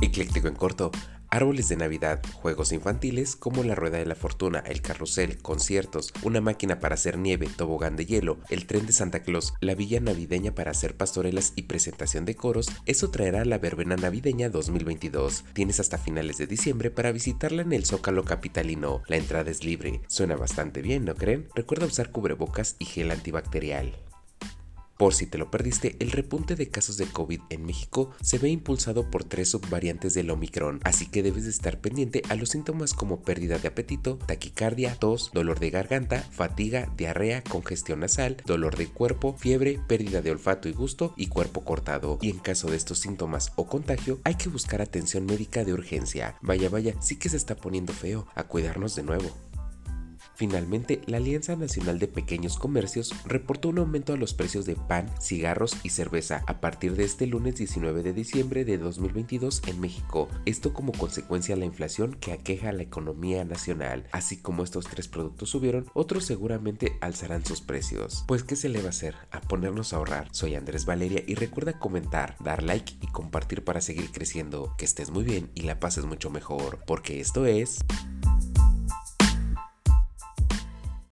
Ecléctico en corto. Árboles de Navidad, juegos infantiles como la Rueda de la Fortuna, el carrusel, conciertos, una máquina para hacer nieve, tobogán de hielo, el tren de Santa Claus, la villa navideña para hacer pastorelas y presentación de coros, eso traerá la verbena navideña 2022. Tienes hasta finales de diciembre para visitarla en el Zócalo Capitalino. La entrada es libre. Suena bastante bien, ¿no creen? Recuerda usar cubrebocas y gel antibacterial. Por si te lo perdiste, el repunte de casos de COVID en México se ve impulsado por tres subvariantes del Omicron, así que debes de estar pendiente a los síntomas como pérdida de apetito, taquicardia, tos, dolor de garganta, fatiga, diarrea, congestión nasal, dolor de cuerpo, fiebre, pérdida de olfato y gusto y cuerpo cortado. Y en caso de estos síntomas o contagio, hay que buscar atención médica de urgencia. Vaya, vaya, sí que se está poniendo feo, a cuidarnos de nuevo. Finalmente, la Alianza Nacional de Pequeños Comercios reportó un aumento a los precios de pan, cigarros y cerveza a partir de este lunes 19 de diciembre de 2022 en México. Esto como consecuencia de la inflación que aqueja a la economía nacional. Así como estos tres productos subieron, otros seguramente alzarán sus precios. Pues ¿qué se le va a hacer? A ponernos a ahorrar. Soy Andrés Valeria y recuerda comentar, dar like y compartir para seguir creciendo. Que estés muy bien y la pases mucho mejor. Porque esto es...